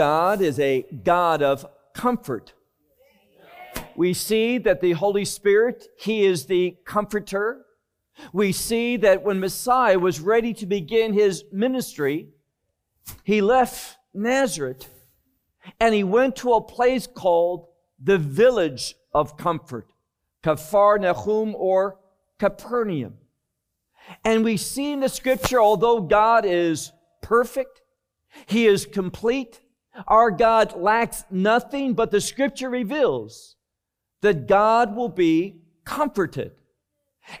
God is a God of comfort. We see that the Holy Spirit, He is the comforter. We see that when Messiah was ready to begin His ministry, He left Nazareth and He went to a place called the village of comfort, Kafar Nahum or Capernaum. And we see in the scripture, although God is perfect, He is complete, our God lacks nothing, but the scripture reveals that God will be comforted.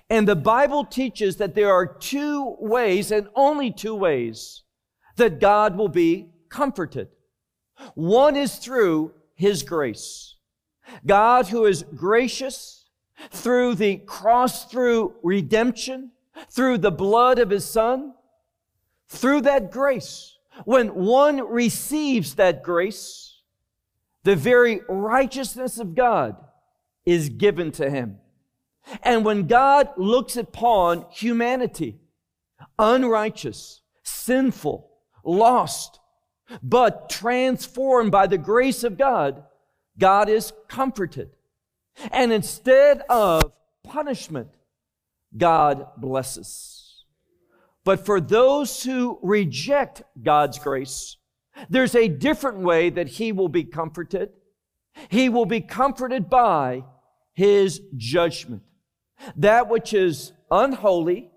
And the Bible teaches that there are two ways, and only two ways, that God will be comforted. One is through His grace. God, who is gracious through the cross, through redemption, through the blood of His Son, through that grace. When one receives that grace, the very righteousness of God is given to him. And when God looks upon humanity, unrighteous, sinful, lost, but transformed by the grace of God, God is comforted. And instead of punishment, God blesses. But for those who reject God's grace, there's a different way that he will be comforted. He will be comforted by his judgment. That which is unholy,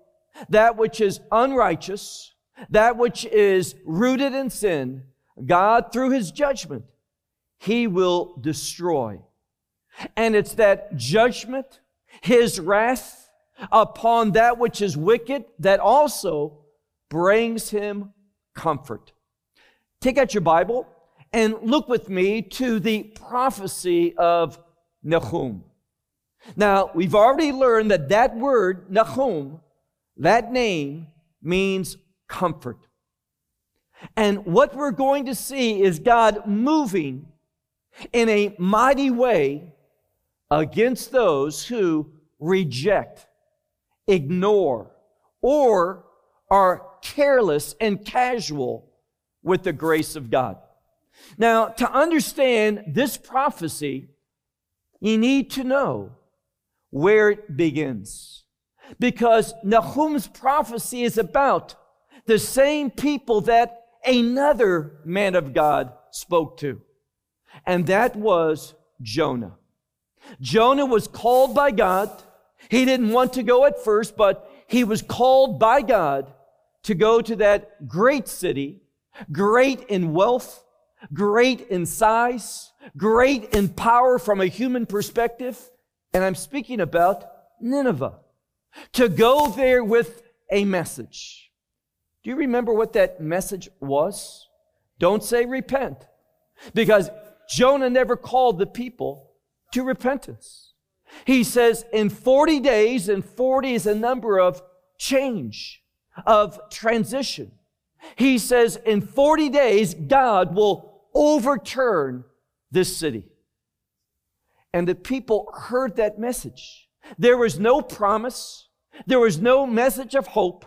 that which is unrighteous, that which is rooted in sin, God, through his judgment, he will destroy. And it's that judgment, his wrath upon that which is wicked, that also brings him comfort. Take out your Bible and look with me to the prophecy of Nahum. Now, we've already learned that that word, Nahum, that name means comfort. And what we're going to see is God moving in a mighty way against those who reject, ignore, or are careless and casual with the grace of God. Now, to understand this prophecy, you need to know where it begins. Because Nahum's prophecy is about the same people that another man of God spoke to, and that was Jonah. Jonah was called by God. He didn't want to go at first, but he was called by God to go to that great city, great in wealth, great in size, great in power from a human perspective. And I'm speaking about Nineveh. To go there with a message. Do you remember what that message was? Don't say repent. Because Jonah never called the people to repentance. He says in 40 days, and 40 is a number of change, of transition. He says in 40 days, God will overturn this city. And the people heard that message. There was no promise. There was no message of hope.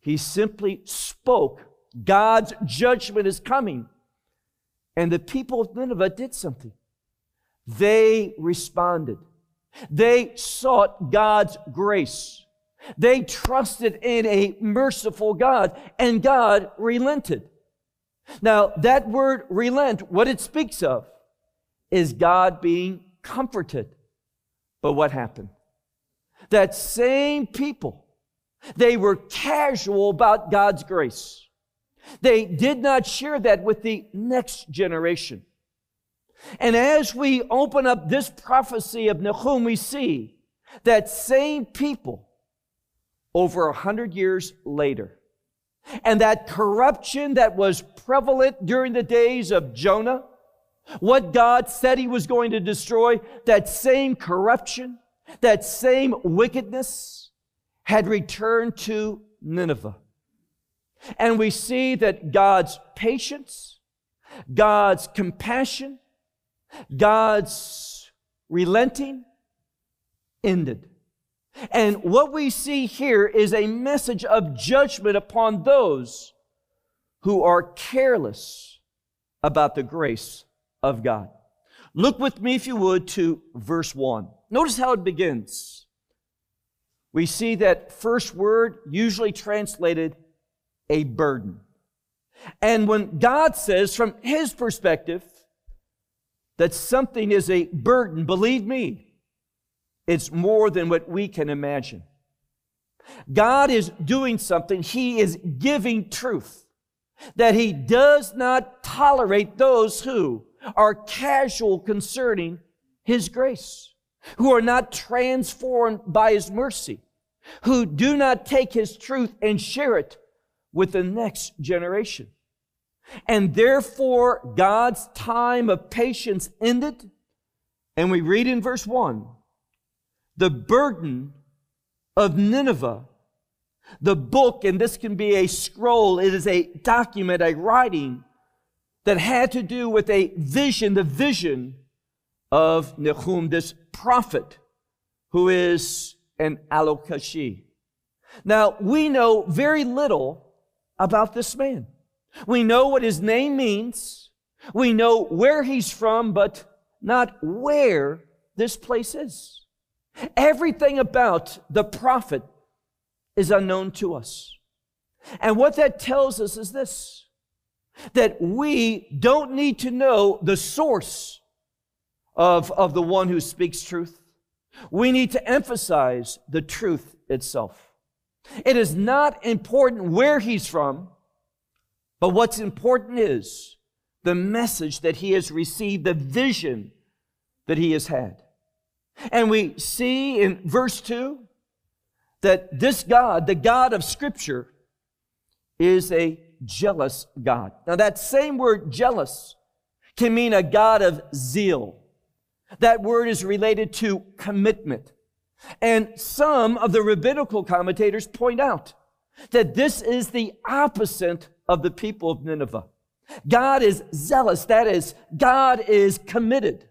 He simply spoke. God's judgment is coming. And the people of Nineveh did something. They responded. They sought God's grace. They trusted in a merciful God, and God relented. Now, that word relent, what it speaks of is God being comforted. But what happened? That same people, they were casual about God's grace. They did not share that with the next generation. And as we open up this prophecy of Nahum, we see that same people over a hundred years later and that corruption that was prevalent during the days of Jonah, what God said he was going to destroy, that same corruption, that same wickedness had returned to Nineveh. And we see that God's patience, God's compassion, God's relenting ended. And what we see here is a message of judgment upon those who are careless about the grace of God. Look with me, if you would, to verse 1. Notice how it begins. We see that first word usually translated a burden. And when God says, from his perspective, that something is a burden, believe me, it's more than what we can imagine. God is doing something, He is giving truth that He does not tolerate those who are casual concerning His grace, who are not transformed by His mercy, who do not take His truth and share it with the next generation. And therefore, God's time of patience ended. And we read in verse 1 the burden of Nineveh. The book, and this can be a scroll, it is a document, a writing that had to do with a vision, the vision of Nahum, this prophet who is an Alokashi. Now, we know very little about this man. We know what his name means. We know where he's from, but not where this place is. Everything about the prophet is unknown to us. And what that tells us is this that we don't need to know the source of, of the one who speaks truth. We need to emphasize the truth itself. It is not important where he's from, but what's important is the message that he has received, the vision that he has had. And we see in verse 2 that this God, the God of Scripture, is a jealous God. Now, that same word jealous can mean a God of zeal. That word is related to commitment. And some of the rabbinical commentators point out that this is the opposite of the people of Nineveh. God is zealous. That is, God is committed.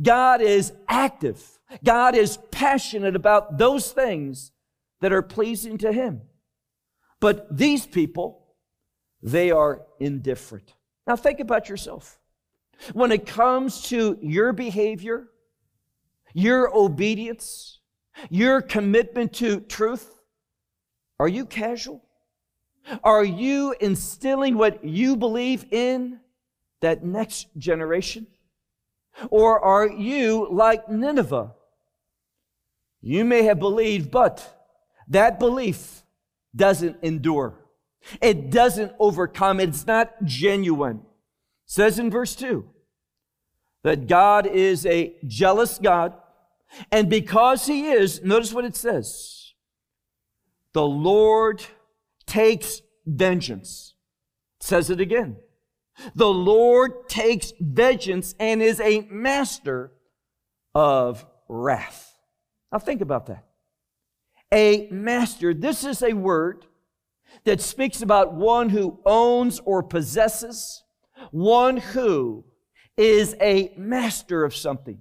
God is active. God is passionate about those things that are pleasing to Him. But these people, they are indifferent. Now think about yourself. When it comes to your behavior, your obedience, your commitment to truth, are you casual? Are you instilling what you believe in that next generation? Or are you like Nineveh? You may have believed, but that belief doesn't endure. It doesn't overcome. It's not genuine. It says in verse 2 that God is a jealous God. And because he is, notice what it says. The Lord takes vengeance. Says it again. The Lord takes vengeance and is a master of wrath. Now think about that. A master, this is a word that speaks about one who owns or possesses, one who is a master of something.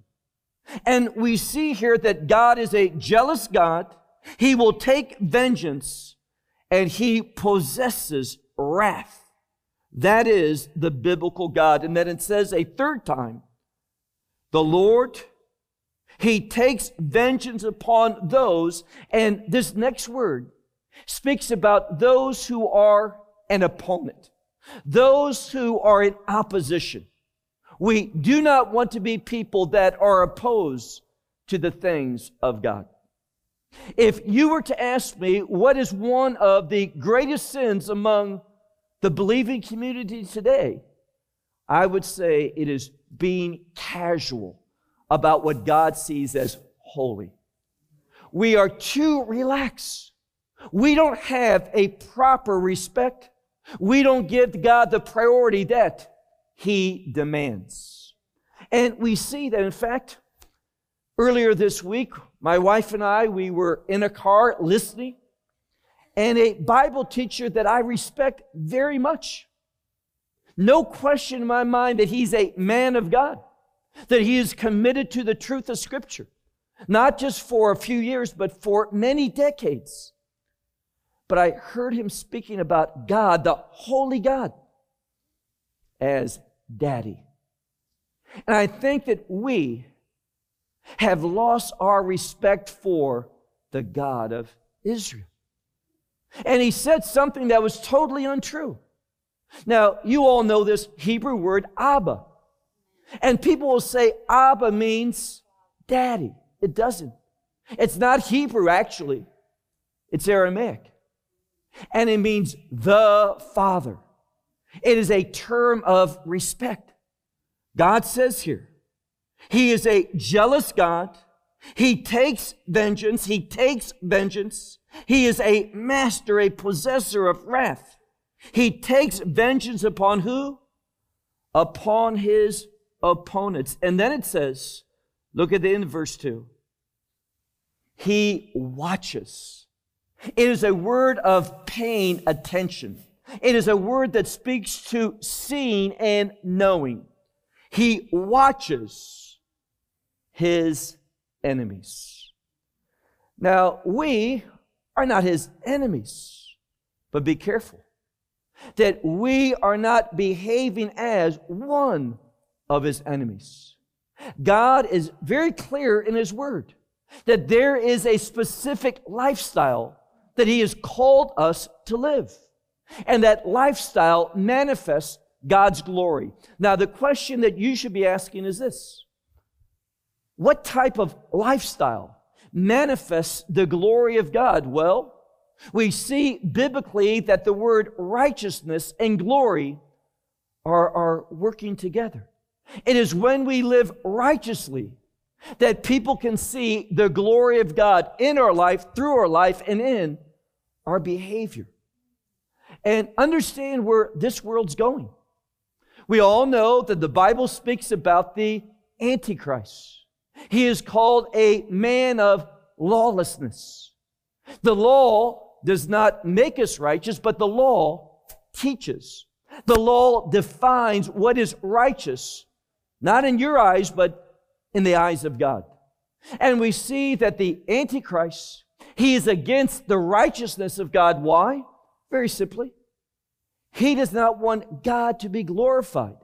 And we see here that God is a jealous God. He will take vengeance and he possesses wrath. That is the biblical God. And then it says a third time, the Lord, He takes vengeance upon those. And this next word speaks about those who are an opponent, those who are in opposition. We do not want to be people that are opposed to the things of God. If you were to ask me what is one of the greatest sins among the believing community today, I would say it is being casual about what God sees as holy. We are too relaxed. We don't have a proper respect. We don't give God the priority that He demands. And we see that, in fact, earlier this week, my wife and I, we were in a car listening and a Bible teacher that I respect very much. No question in my mind that he's a man of God, that he is committed to the truth of Scripture, not just for a few years, but for many decades. But I heard him speaking about God, the holy God, as daddy. And I think that we have lost our respect for the God of Israel. And he said something that was totally untrue. Now, you all know this Hebrew word Abba. And people will say Abba means daddy. It doesn't. It's not Hebrew, actually, it's Aramaic. And it means the Father. It is a term of respect. God says here, He is a jealous God. He takes vengeance. He takes vengeance. He is a master, a possessor of wrath. He takes vengeance upon who? Upon his opponents. And then it says, look at the end of verse 2. He watches. It is a word of paying attention. It is a word that speaks to seeing and knowing. He watches his enemies. Now, we are not his enemies, but be careful that we are not behaving as one of his enemies. God is very clear in his word that there is a specific lifestyle that he has called us to live. And that lifestyle manifests God's glory. Now, the question that you should be asking is this What type of lifestyle manifests the glory of God? Well, we see biblically that the word righteousness and glory are, are working together. It is when we live righteously that people can see the glory of God in our life, through our life, and in our behavior. And understand where this world's going. We all know that the Bible speaks about the Antichrist. He is called a man of lawlessness. The law does not make us righteous, but the law teaches. The law defines what is righteous, not in your eyes, but in the eyes of God. And we see that the Antichrist, he is against the righteousness of God. Why? Very simply, he does not want God to be glorified.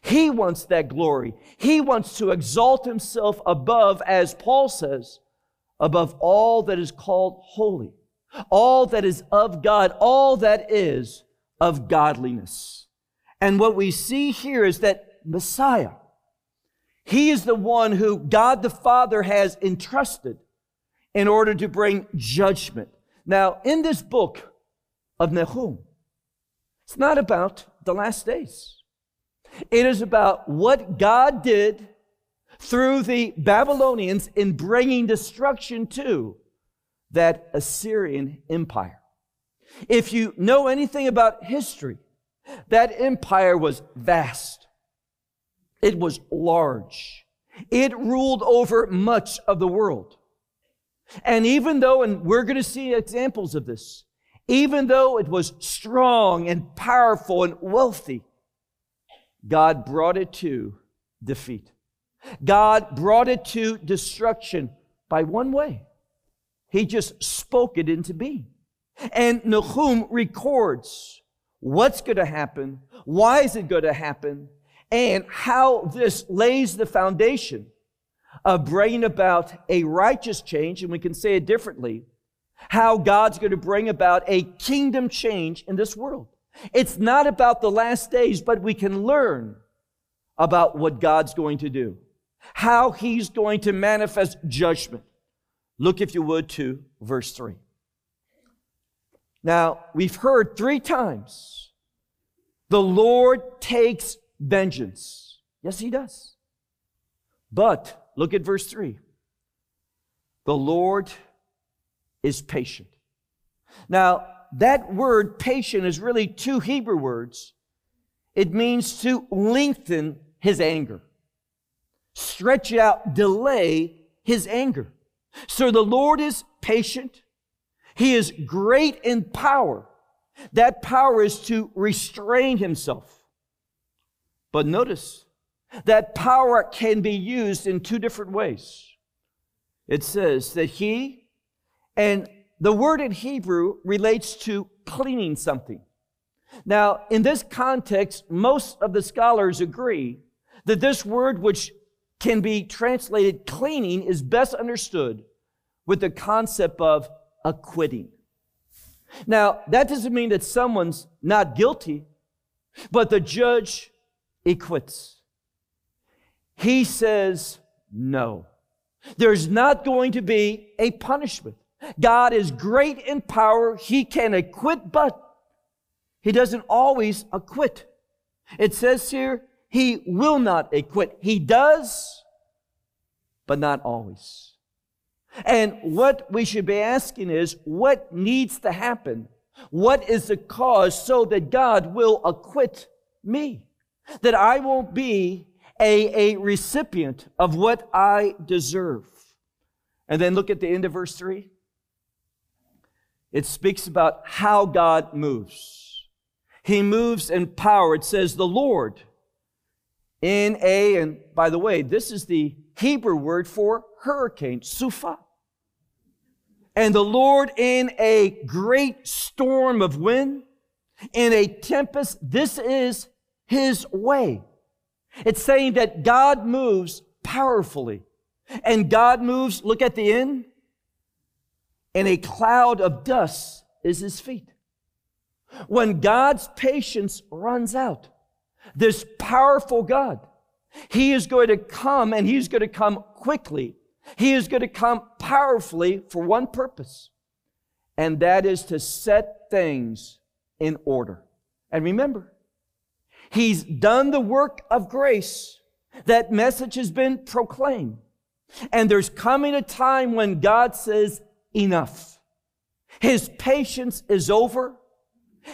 He wants that glory. He wants to exalt himself above, as Paul says, above all that is called holy, all that is of God, all that is of godliness. And what we see here is that Messiah, he is the one who God the Father has entrusted in order to bring judgment. Now, in this book of Nahum, it's not about the last days. It is about what God did through the Babylonians in bringing destruction to that Assyrian empire. If you know anything about history, that empire was vast. It was large. It ruled over much of the world. And even though, and we're going to see examples of this, even though it was strong and powerful and wealthy, God brought it to defeat. God brought it to destruction by one way. He just spoke it into being. And Nahum records what's going to happen, why is it going to happen, and how this lays the foundation of bringing about a righteous change, and we can say it differently, how God's going to bring about a kingdom change in this world. It's not about the last days, but we can learn about what God's going to do, how He's going to manifest judgment. Look, if you would, to verse 3. Now, we've heard three times the Lord takes vengeance. Yes, He does. But look at verse 3. The Lord is patient. Now, that word patient is really two Hebrew words. It means to lengthen his anger, stretch out, delay his anger. So the Lord is patient. He is great in power. That power is to restrain himself. But notice that power can be used in two different ways. It says that he and the word in Hebrew relates to cleaning something. Now, in this context, most of the scholars agree that this word, which can be translated cleaning, is best understood with the concept of acquitting. Now, that doesn't mean that someone's not guilty, but the judge acquits. He says no. There's not going to be a punishment. God is great in power. He can acquit, but he doesn't always acquit. It says here, he will not acquit. He does, but not always. And what we should be asking is, what needs to happen? What is the cause so that God will acquit me? That I won't be a, a recipient of what I deserve. And then look at the end of verse 3. It speaks about how God moves. He moves in power. It says, the Lord in a, and by the way, this is the Hebrew word for hurricane, sufa. And the Lord in a great storm of wind, in a tempest, this is his way. It's saying that God moves powerfully. And God moves, look at the end, and a cloud of dust is his feet. When God's patience runs out, this powerful God, He is going to come and He's going to come quickly. He is going to come powerfully for one purpose, and that is to set things in order. And remember, He's done the work of grace. That message has been proclaimed. And there's coming a time when God says, enough. His patience is over.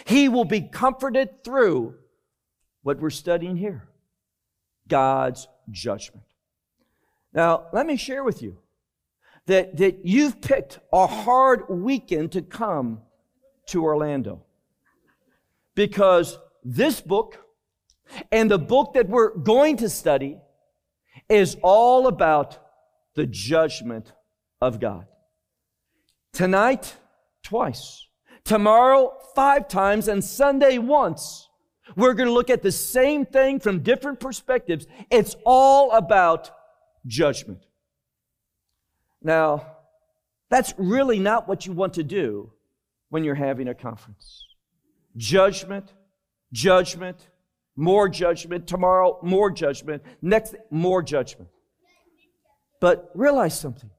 He will be comforted through what we're studying here God's judgment. Now, let me share with you that, that you've picked a hard weekend to come to Orlando because this book and the book that we're going to study is all about the judgment of God. Tonight, twice. Tomorrow, five times. And Sunday, once. We're going to look at the same thing from different perspectives. It's all about judgment. Now, that's really not what you want to do when you're having a conference. Judgment, judgment, more judgment. Tomorrow, more judgment. Next, more judgment. But realize something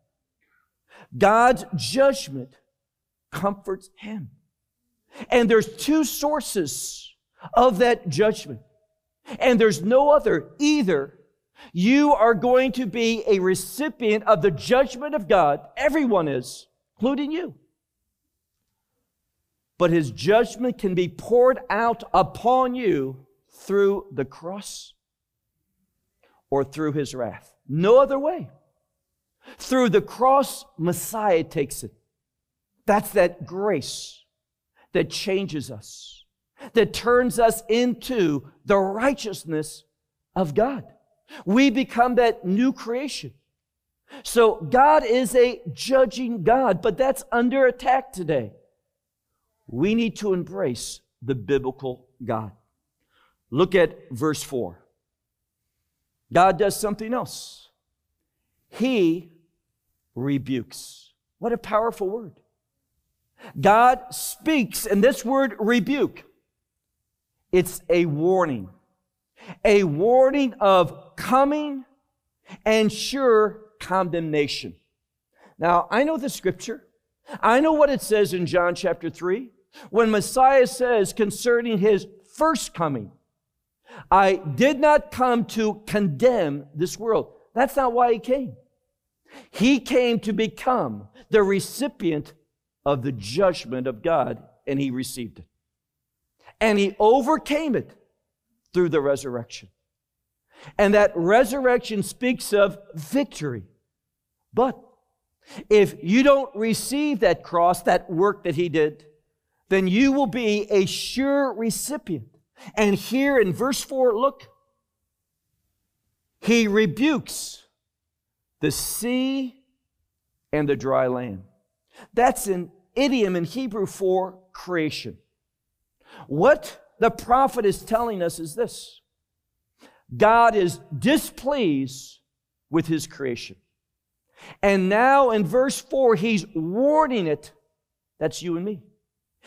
God's judgment comforts him. And there's two sources of that judgment. And there's no other. Either you are going to be a recipient of the judgment of God, everyone is, including you. But his judgment can be poured out upon you through the cross or through his wrath. No other way. Through the cross, Messiah takes it. That's that grace that changes us, that turns us into the righteousness of God. We become that new creation. So God is a judging God, but that's under attack today. We need to embrace the biblical God. Look at verse 4. God does something else. He rebukes. What a powerful word. God speaks, and this word rebuke, it's a warning. A warning of coming and sure condemnation. Now, I know the scripture. I know what it says in John chapter 3 when Messiah says concerning his first coming, I did not come to condemn this world. That's not why he came. He came to become the recipient of the judgment of God, and he received it. And he overcame it through the resurrection. And that resurrection speaks of victory. But if you don't receive that cross, that work that he did, then you will be a sure recipient. And here in verse 4, look, he rebukes the sea and the dry land. That's an idiom in Hebrew for creation. What the prophet is telling us is this God is displeased with his creation. And now in verse 4, he's warning it. That's you and me.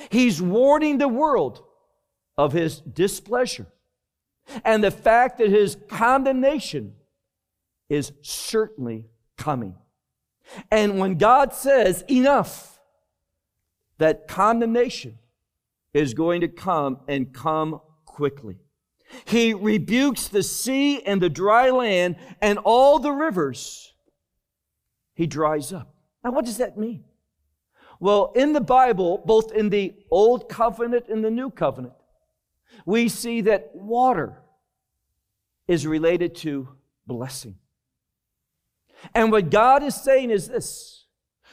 He's warning the world of his displeasure and the fact that his condemnation is certainly coming. And when God says enough, that condemnation is going to come and come quickly. He rebukes the sea and the dry land and all the rivers. He dries up. Now, what does that mean? Well, in the Bible, both in the Old Covenant and the New Covenant, we see that water is related to blessing. And what God is saying is this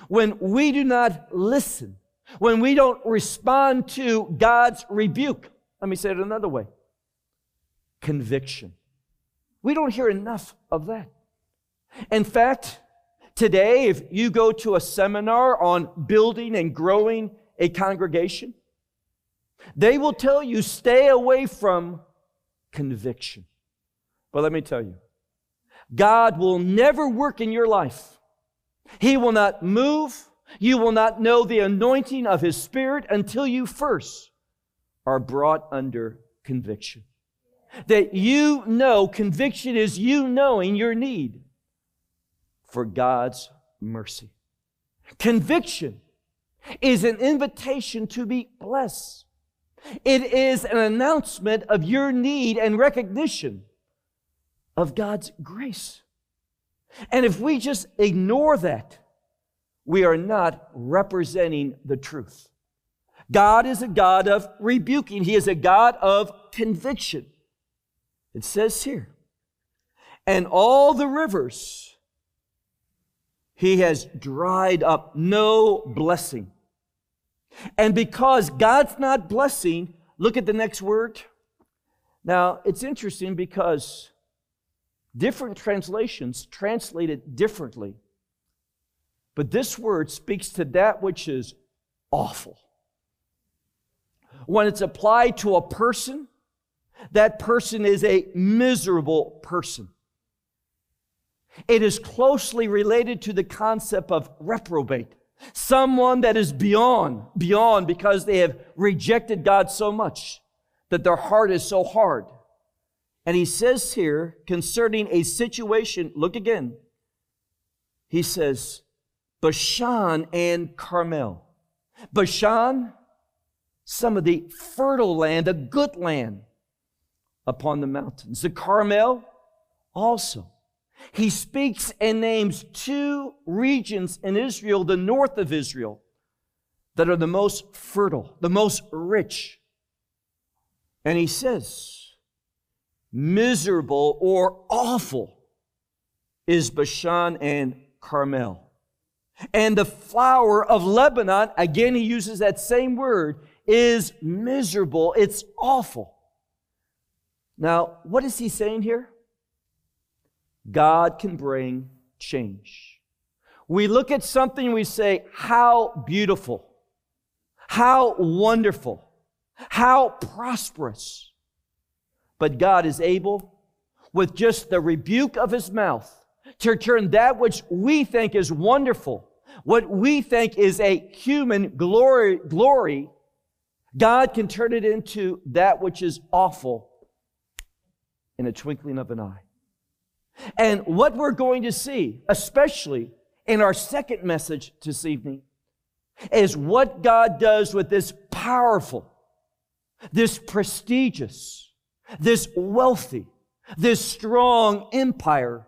when we do not listen, when we don't respond to God's rebuke, let me say it another way conviction. We don't hear enough of that. In fact, today, if you go to a seminar on building and growing a congregation, they will tell you stay away from conviction. But let me tell you, God will never work in your life. He will not move. You will not know the anointing of His Spirit until you first are brought under conviction. That you know conviction is you knowing your need for God's mercy. Conviction is an invitation to be blessed. It is an announcement of your need and recognition of God's grace. And if we just ignore that, we are not representing the truth. God is a God of rebuking, He is a God of conviction. It says here, and all the rivers He has dried up, no blessing. And because God's not blessing, look at the next word. Now, it's interesting because Different translations translate it differently. But this word speaks to that which is awful. When it's applied to a person, that person is a miserable person. It is closely related to the concept of reprobate. Someone that is beyond, beyond because they have rejected God so much that their heart is so hard. And he says here concerning a situation, look again. He says, Bashan and Carmel. Bashan, some of the fertile land, a good land upon the mountains. The Carmel, also. He speaks and names two regions in Israel, the north of Israel, that are the most fertile, the most rich. And he says, miserable or awful is Bashan and Carmel. And the flower of Lebanon, again, he uses that same word, is miserable. It's awful. Now, what is he saying here? God can bring change. We look at something, we say, How beautiful, how wonderful, how prosperous. But God is able, with just the rebuke of his mouth, to turn that which we think is wonderful, what we think is a human glory, glory, God can turn it into that which is awful in a twinkling of an eye. And what we're going to see, especially in our second message this evening, is what God does with this powerful, this prestigious, this wealthy, this strong empire,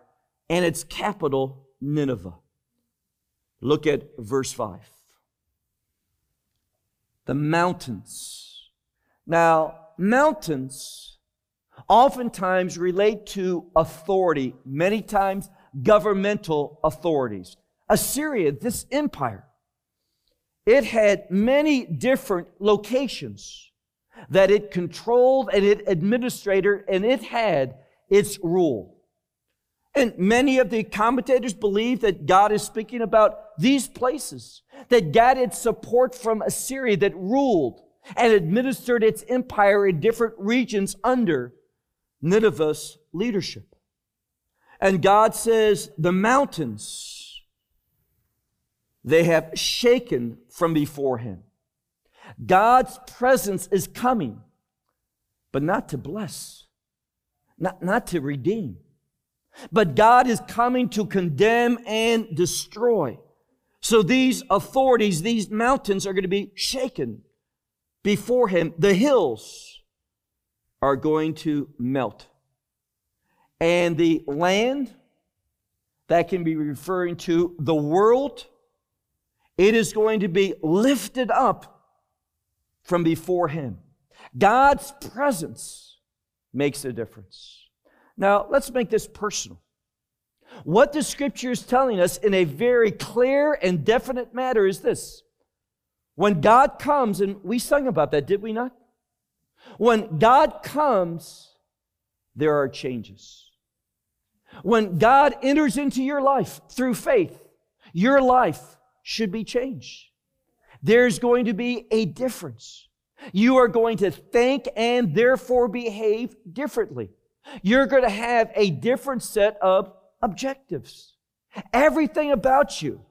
and its capital, Nineveh. Look at verse 5. The mountains. Now, mountains oftentimes relate to authority, many times governmental authorities. Assyria, this empire, it had many different locations that it controlled and it administrated and it had its rule. And many of the commentators believe that God is speaking about these places, that God had support from Assyria that ruled and administered its empire in different regions under Nineveh's leadership. And God says, the mountains, they have shaken from before him. God's presence is coming, but not to bless, not, not to redeem. But God is coming to condemn and destroy. So these authorities, these mountains are going to be shaken before him. The hills are going to melt. And the land, that can be referring to the world, it is going to be lifted up from before him. God's presence makes a difference. Now, let's make this personal. What the scripture is telling us in a very clear and definite matter is this. When God comes, and we sung about that, did we not? When God comes, there are changes. When God enters into your life through faith, your life should be changed. There's going to be a difference. You are going to think and therefore behave differently. You're going to have a different set of objectives. Everything about you.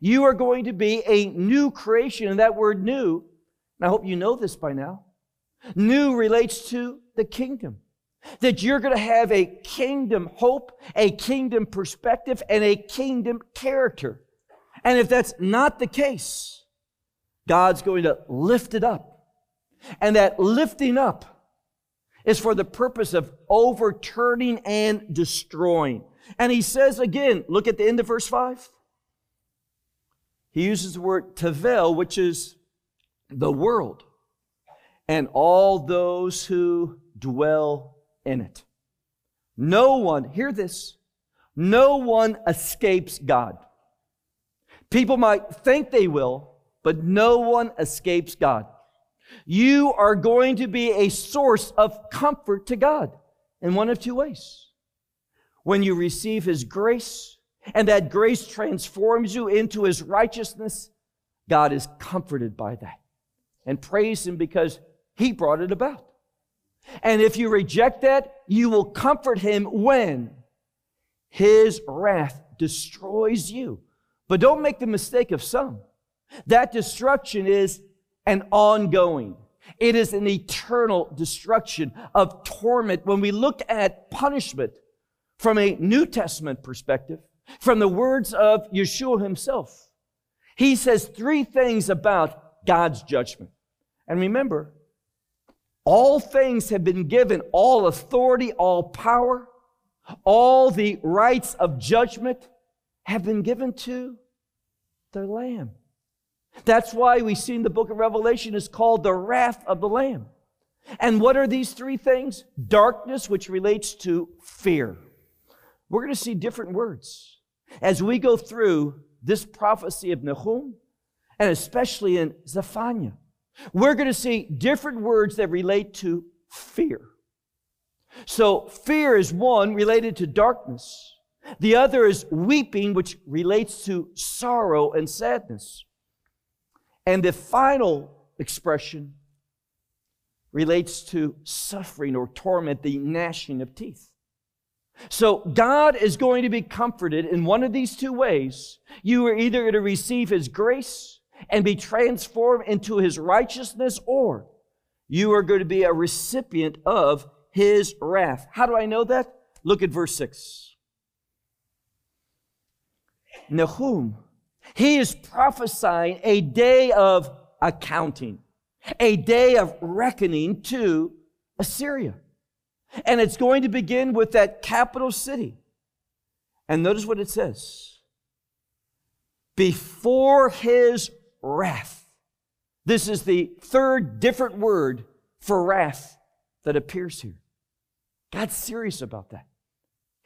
You are going to be a new creation. And that word new, and I hope you know this by now, new relates to the kingdom. That you're going to have a kingdom hope, a kingdom perspective, and a kingdom character. And if that's not the case, God's going to lift it up. And that lifting up is for the purpose of overturning and destroying. And he says again, look at the end of verse 5. He uses the word tevel, which is the world, and all those who dwell in it. No one, hear this, no one escapes God. People might think they will, but no one escapes God. You are going to be a source of comfort to God in one of two ways. When you receive His grace, and that grace transforms you into His righteousness, God is comforted by that. And praise Him because He brought it about. And if you reject that, you will comfort Him when His wrath destroys you. But don't make the mistake of some. That destruction is an ongoing. It is an eternal destruction of torment. When we look at punishment from a New Testament perspective, from the words of Yeshua himself, he says three things about God's judgment. And remember, all things have been given, all authority, all power, all the rights of judgment have been given to the Lamb. That's why we see in the book of Revelation is called the wrath of the Lamb. And what are these three things? Darkness, which relates to fear. We're going to see different words as we go through this prophecy of Nahum and especially in Zephaniah. We're going to see different words that relate to fear. So, fear is one related to darkness. The other is weeping, which relates to sorrow and sadness. And the final expression relates to suffering or torment, the gnashing of teeth. So God is going to be comforted in one of these two ways. You are either going to receive His grace and be transformed into His righteousness, or you are going to be a recipient of His wrath. How do I know that? Look at verse 6. Nahum he is prophesying a day of accounting, a day of reckoning to Assyria. And it's going to begin with that capital city. And notice what it says before his wrath. This is the third different word for wrath that appears here. God's serious about that.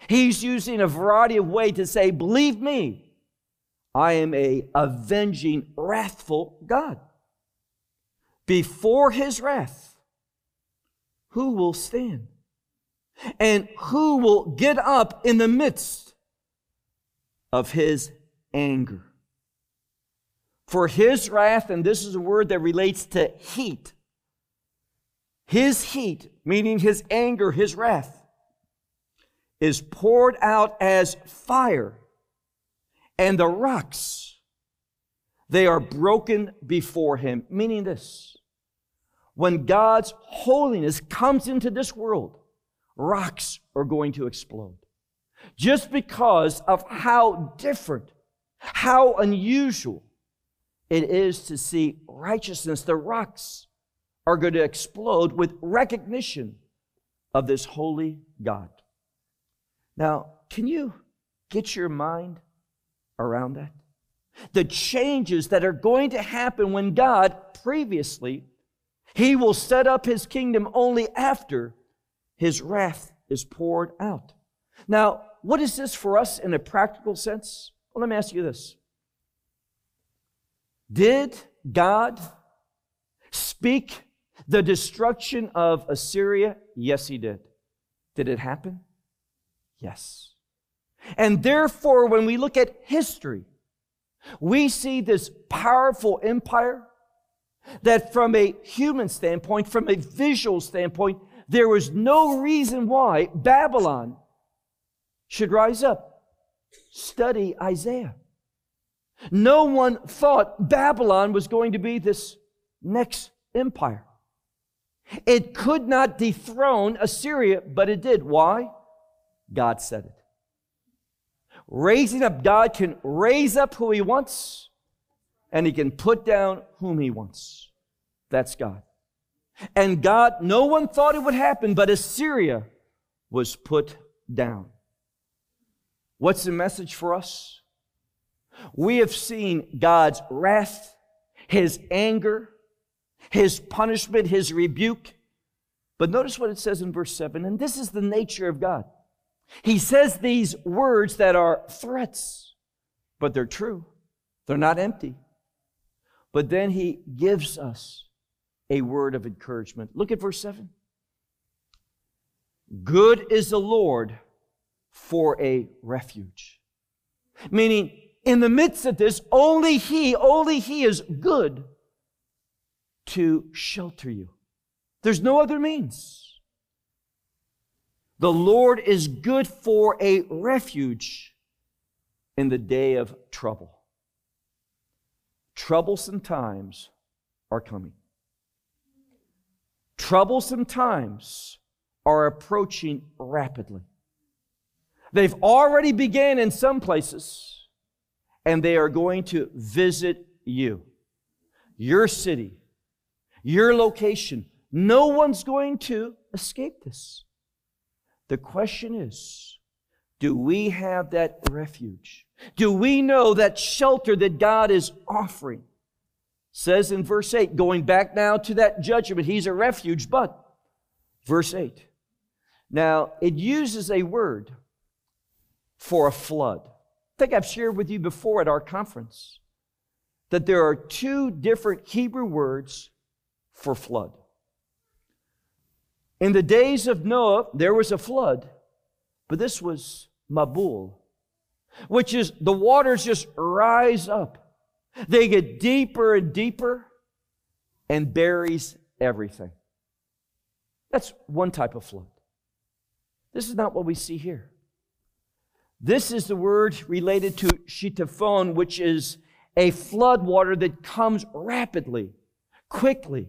He's using a variety of ways to say, believe me, I am a avenging, wrathful God. Before his wrath, who will stand? And who will get up in the midst of his anger? For his wrath, and this is a word that relates to heat, his heat, meaning his anger, his wrath, is poured out as fire, and the rocks, they are broken before him, meaning this. When God's holiness comes into this world, rocks are going to explode. Just because of how different, how unusual it is to see righteousness, the rocks are going to explode with recognition of this holy God. Now, can you get your mind around that? The changes that are going to happen when God previously, He will set up His kingdom only after His wrath is poured out. Now, what is this for us in a practical sense? Well, let me ask you this. Did God speak the destruction of Assyria? Yes, he did. Did it happen? Yes. And therefore, when we look at history, we see this powerful empire that, from a human standpoint, from a visual standpoint, there was no reason why Babylon should rise up. Study Isaiah. No one thought Babylon was going to be this next empire. It could not dethrone Assyria, but it did. Why? God said it. Raising up, God can raise up who He wants, and He can put down whom He wants. That's God. And God, no one thought it would happen, but Assyria was put down. What's the message for us? We have seen God's wrath, His anger, His punishment, His rebuke. But notice what it says in verse 7, and this is the nature of God. He says these words that are threats, but they're true. They're not empty. But then He gives us a word of encouragement. Look at verse 7. Good is the Lord for a refuge. Meaning, in the midst of this, only He, only He is good to shelter you. There's no other means. The Lord is good for a refuge in the day of trouble. Troublesome times are coming. Troublesome times are approaching rapidly. They've already begun in some places, and they are going to visit you, your city, your location. No one's going to escape this. The question is do we have that refuge? Do we know that shelter that God is offering? Says in verse 8, going back now to that judgment, He's a refuge, but verse 8. Now, it uses a word for a flood. I think I've shared with you before at our conference that there are two different Hebrew words for flood. In the days of Noah, there was a flood, but this was Mabul, which is the waters just rise up. They get deeper and deeper and buries everything. That's one type of flood. This is not what we see here. This is the word related to shitaphon, which is a flood water that comes rapidly, quickly,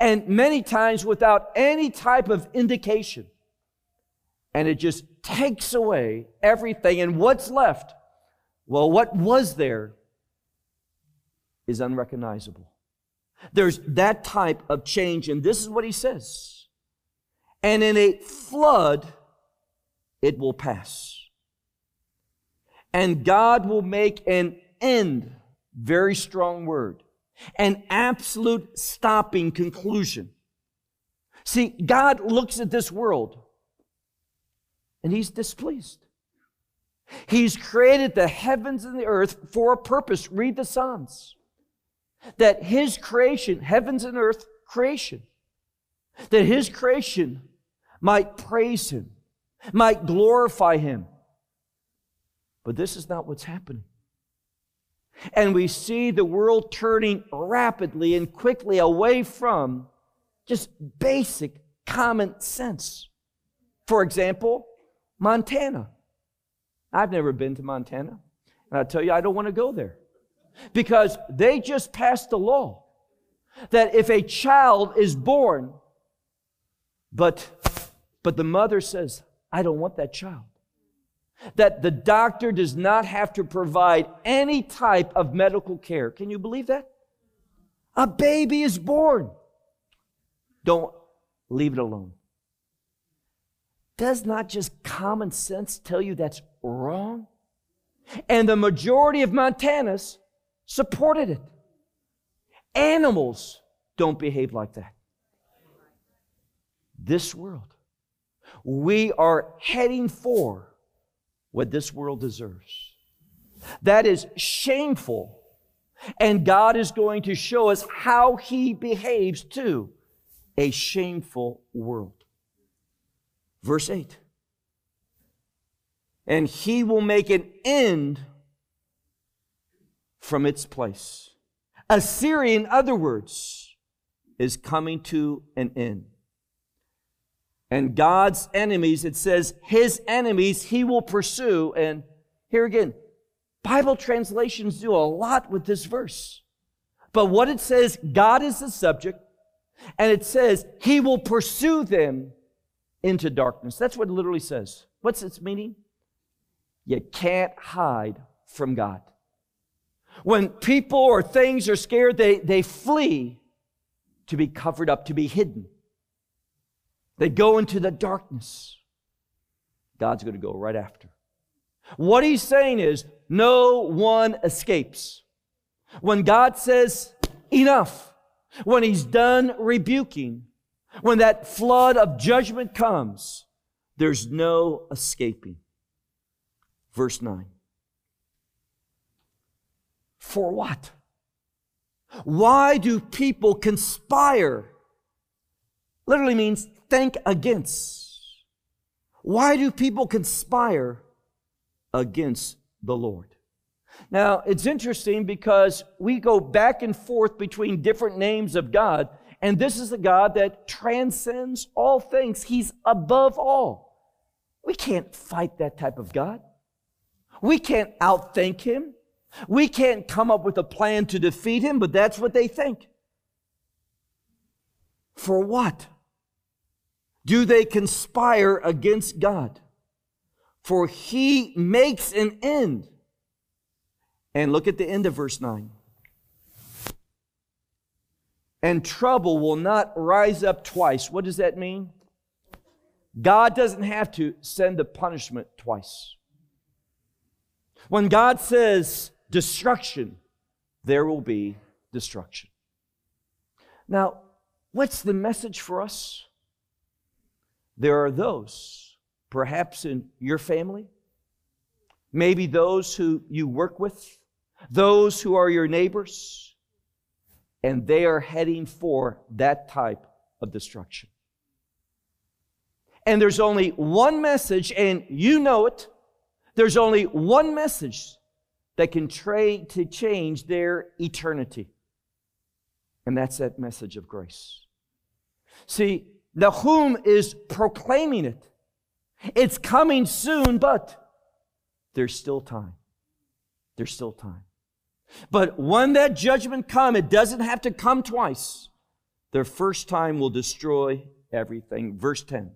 and many times without any type of indication. And it just takes away everything. And what's left? Well, what was there is unrecognizable. There's that type of change. And this is what he says. And in a flood, it will pass. And God will make an end, very strong word, an absolute stopping conclusion. See, God looks at this world and he's displeased. He's created the heavens and the earth for a purpose. Read the Psalms. That his creation, heavens and earth creation, that his creation might praise him, might glorify him. But this is not what's happening. And we see the world turning rapidly and quickly away from just basic common sense. For example, Montana. I've never been to Montana. And I tell you, I don't want to go there because they just passed a law that if a child is born, but, but the mother says, I don't want that child, that the doctor does not have to provide any type of medical care. Can you believe that? A baby is born. Don't leave it alone. Does not just common sense tell you that's wrong? And the majority of Montanans supported it. Animals don't behave like that. This world. We are heading for what this world deserves. That is shameful. And God is going to show us how He behaves to a shameful world. Verse 8 and he will make an end from its place. Assyria, in other words, is coming to an end. And God's enemies, it says, his enemies he will pursue. And here again, Bible translations do a lot with this verse. But what it says, God is the subject, and it says he will pursue them into darkness. That's what it literally says. What's its meaning? You can't hide from God. When people or things are scared, they, they flee to be covered up, to be hidden. They go into the darkness. God's going to go right after. What he's saying is, no one escapes. When God says, enough, when he's done rebuking, when that flood of judgment comes, there's no escaping. Verse 9. For what? Why do people conspire? Literally means think against. Why do people conspire against the Lord? Now, it's interesting because we go back and forth between different names of God, and this is a God that transcends all things. He's above all. We can't fight that type of God. We can't outthink him. We can't come up with a plan to defeat him, but that's what they think. For what? Do they conspire against God? For he makes an end. And look at the end of verse 9. And trouble will not rise up twice. What does that mean? God doesn't have to send the punishment twice. When God says destruction, there will be destruction. Now, what's the message for us? There are those, perhaps in your family, maybe those who you work with, those who are your neighbors, and they are heading for that type of destruction. And there's only one message, and you know it there's only one message that can trade to change their eternity. And that's that message of grace. See, Nahum is proclaiming it. It's coming soon, but there's still time. There's still time. But when that judgment comes, it doesn't have to come twice. The first time will destroy everything. Verse 10.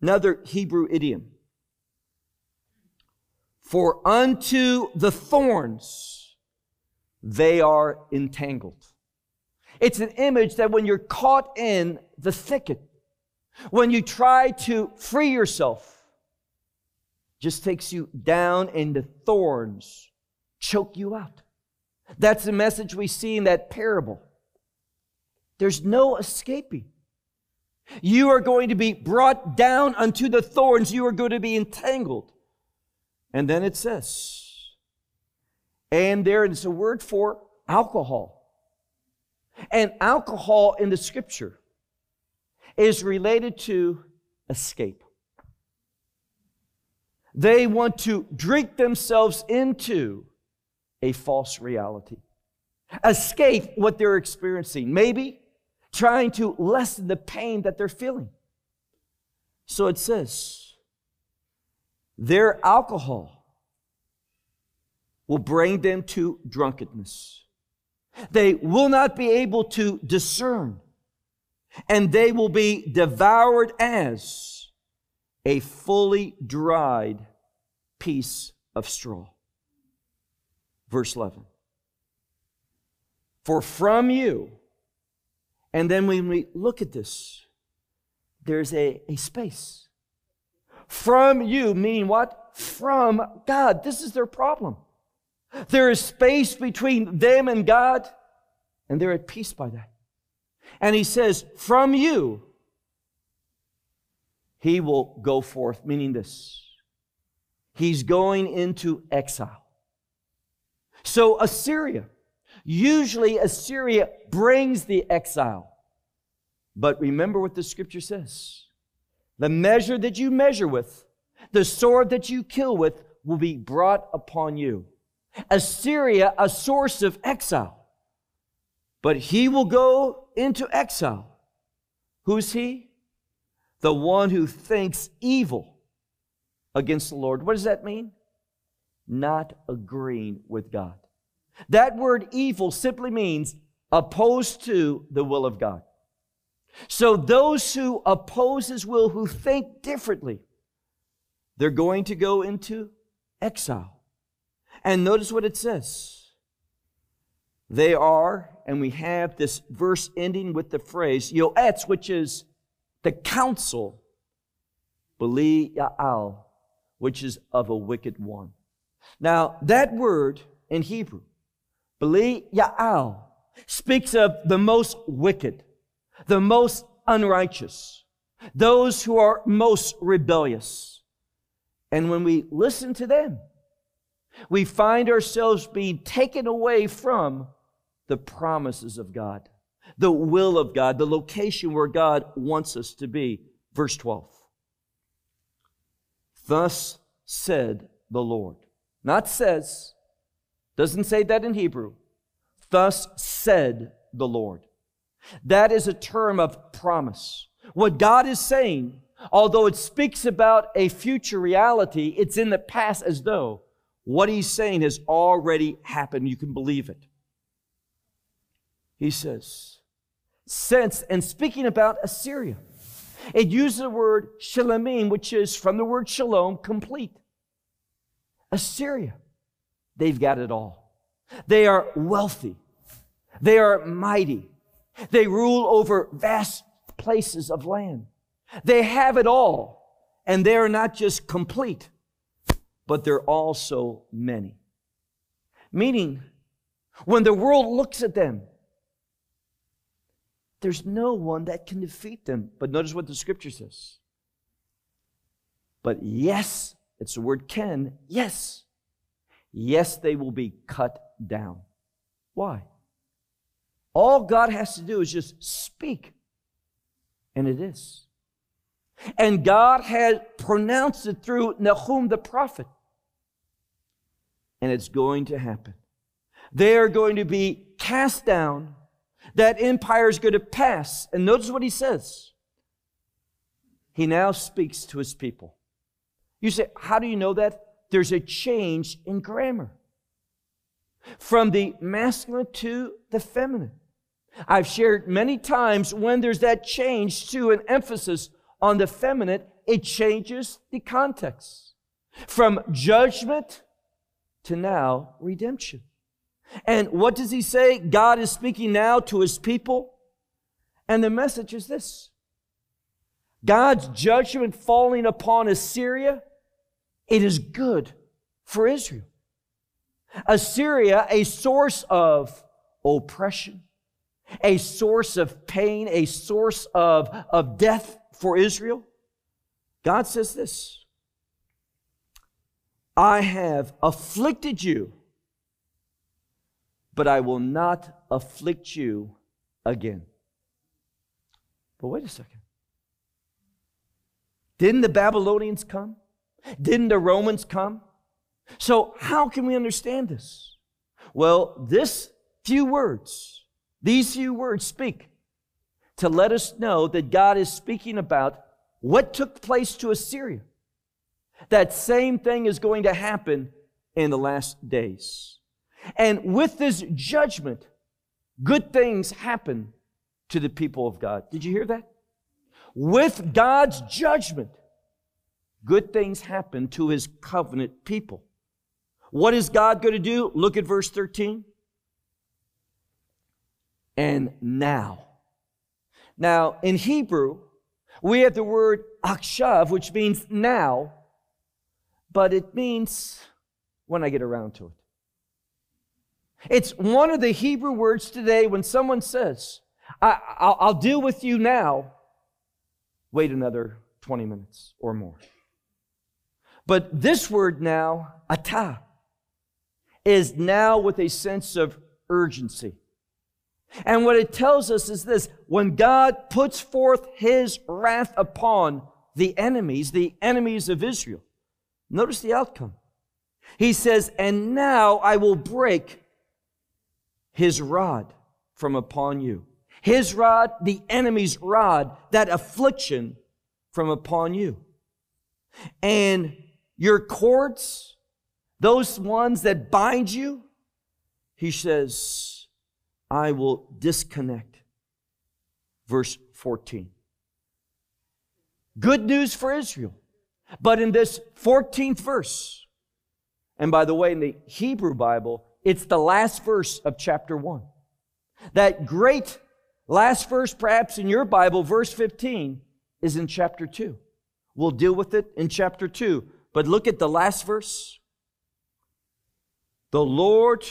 Another Hebrew idiom. For unto the thorns they are entangled. It's an image that when you're caught in the thicket, when you try to free yourself, just takes you down into thorns choke you out. That's the message we see in that parable. There's no escaping. You are going to be brought down unto the thorns. You are going to be entangled. And then it says, and there is a word for alcohol. And alcohol in the scripture is related to escape. They want to drink themselves into a false reality. Escape what they're experiencing. Maybe trying to lessen the pain that they're feeling. So it says, their alcohol will bring them to drunkenness. They will not be able to discern, and they will be devoured as a fully dried piece of straw. Verse 11. For from you, and then when we look at this, there's a, a space. From you, meaning what? From God. This is their problem. There is space between them and God, and they're at peace by that. And he says, From you, he will go forth, meaning this. He's going into exile. So, Assyria, usually Assyria brings the exile. But remember what the scripture says the measure that you measure with, the sword that you kill with, will be brought upon you. Assyria, a source of exile. But he will go into exile. Who's he? The one who thinks evil against the Lord. What does that mean? Not agreeing with God. That word evil simply means opposed to the will of God. So those who oppose his will, who think differently, they're going to go into exile. And notice what it says. They are, and we have this verse ending with the phrase, Yoetz, which is the counsel, Beli Ya'al, which is of a wicked one. Now, that word in Hebrew, Beli Ya'al, speaks of the most wicked, the most unrighteous, those who are most rebellious. And when we listen to them, we find ourselves being taken away from the promises of God, the will of God, the location where God wants us to be. Verse 12. Thus said the Lord. Not says, doesn't say that in Hebrew. Thus said the Lord. That is a term of promise. What God is saying, although it speaks about a future reality, it's in the past as though what he's saying has already happened. You can believe it. He says, since, and speaking about Assyria, it uses the word shalamim, which is from the word shalom, complete. Assyria, they've got it all. They are wealthy. They are mighty. They rule over vast places of land. They have it all, and they are not just complete, but they're also many. Meaning, when the world looks at them, there's no one that can defeat them. But notice what the scripture says. But yes, it's the word can, yes. Yes, they will be cut down. Why? All God has to do is just speak. And it is. And God has pronounced it through Nahum the prophet. And it's going to happen. They are going to be cast down. That empire is going to pass. And notice what he says. He now speaks to his people. You say, how do you know that? There's a change in grammar from the masculine to the feminine. I've shared many times when there's that change to an emphasis on the feminine, it changes the context from judgment to now redemption. And what does he say? God is speaking now to his people. And the message is this God's judgment falling upon Assyria, it is good for Israel. Assyria, a source of oppression, a source of pain, a source of, of death for Israel? God says this I have afflicted you, but I will not afflict you again. But wait a second. Didn't the Babylonians come? Didn't the Romans come? So, how can we understand this? Well, this few words these few words speak to let us know that God is speaking about what took place to Assyria. That same thing is going to happen in the last days. And with this judgment, good things happen to the people of God. Did you hear that? With God's judgment, good things happen to his covenant people. What is God going to do? Look at verse 13. And now. Now, in Hebrew, we have the word akshav, which means now, but it means when I get around to it. It's one of the Hebrew words today when someone says, I, will deal with you now, wait another 20 minutes or more. But this word now, ata, is now with a sense of urgency. And what it tells us is this when God puts forth his wrath upon the enemies, the enemies of Israel, notice the outcome. He says, And now I will break his rod from upon you. His rod, the enemy's rod, that affliction from upon you. And your cords, those ones that bind you, he says, I will disconnect. Verse 14. Good news for Israel. But in this 14th verse, and by the way, in the Hebrew Bible, it's the last verse of chapter 1. That great last verse, perhaps in your Bible, verse 15, is in chapter 2. We'll deal with it in chapter 2. But look at the last verse. The Lord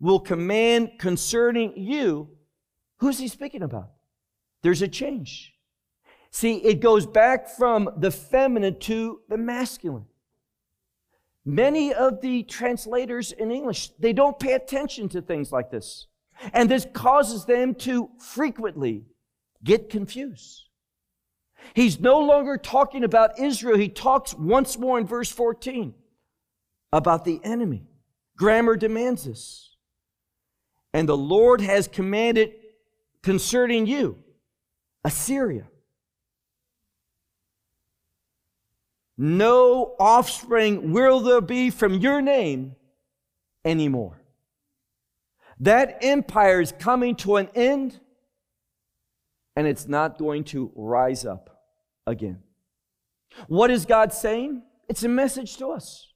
will command concerning you. Who's he speaking about? There's a change. See, it goes back from the feminine to the masculine. Many of the translators in English, they don't pay attention to things like this. And this causes them to frequently get confused. He's no longer talking about Israel. He talks once more in verse 14 about the enemy. Grammar demands this. And the Lord has commanded concerning you, Assyria. No offspring will there be from your name anymore. That empire is coming to an end and it's not going to rise up again. What is God saying? It's a message to us.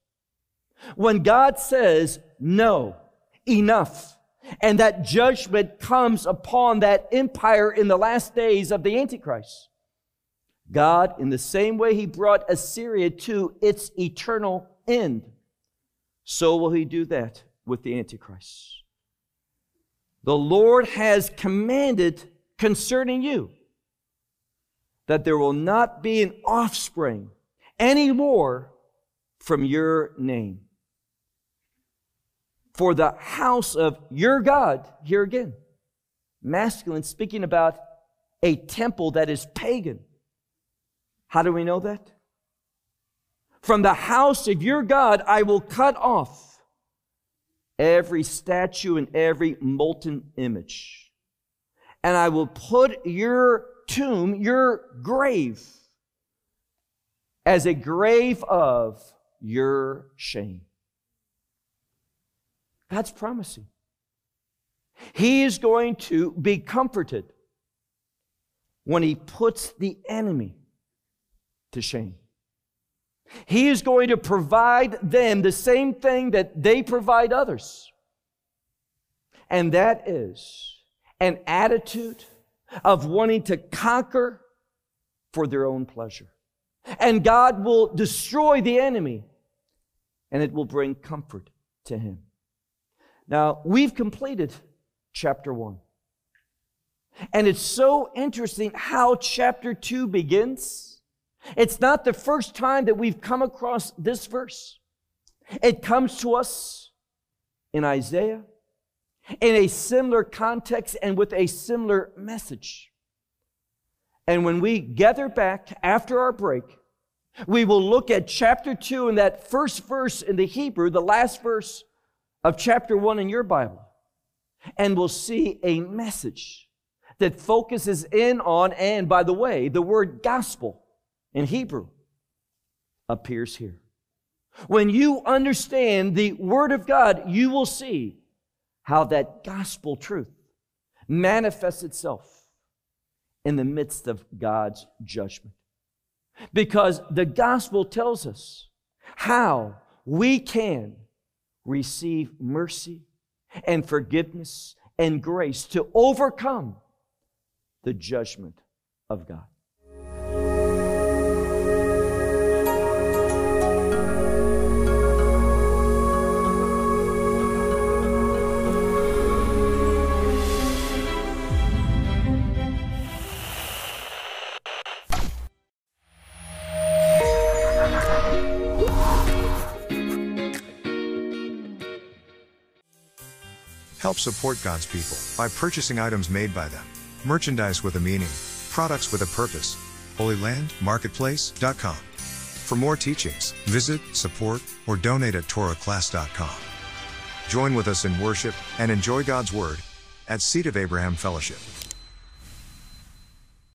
When God says, no, enough, and that judgment comes upon that empire in the last days of the Antichrist, God, in the same way He brought Assyria to its eternal end, so will He do that with the Antichrist. The Lord has commanded concerning you that there will not be an offspring anymore from your name. For the house of your God, here again, masculine, speaking about a temple that is pagan. How do we know that? From the house of your God, I will cut off every statue and every molten image. And I will put your tomb, your grave, as a grave of your shame. God's promising. He is going to be comforted when he puts the enemy to shame. He is going to provide them the same thing that they provide others. And that is an attitude of wanting to conquer for their own pleasure. And God will destroy the enemy and it will bring comfort to him. Now, we've completed chapter one. And it's so interesting how chapter two begins. It's not the first time that we've come across this verse. It comes to us in Isaiah, in a similar context and with a similar message. And when we gather back after our break, we will look at chapter 2 and that first verse in the Hebrew, the last verse of chapter 1 in your Bible. And we'll see a message that focuses in on, and by the way, the word gospel in Hebrew appears here. When you understand the Word of God, you will see how that gospel truth manifests itself in the midst of God's judgment. Because the gospel tells us how we can receive mercy and forgiveness and grace to overcome the judgment of God. Help support God's people by purchasing items made by them. Merchandise with a meaning, products with a purpose. HolyLandMarketplace.com. For more teachings, visit, support, or donate at TorahClass.com. Join with us in worship and enjoy God's Word at Seed of Abraham Fellowship.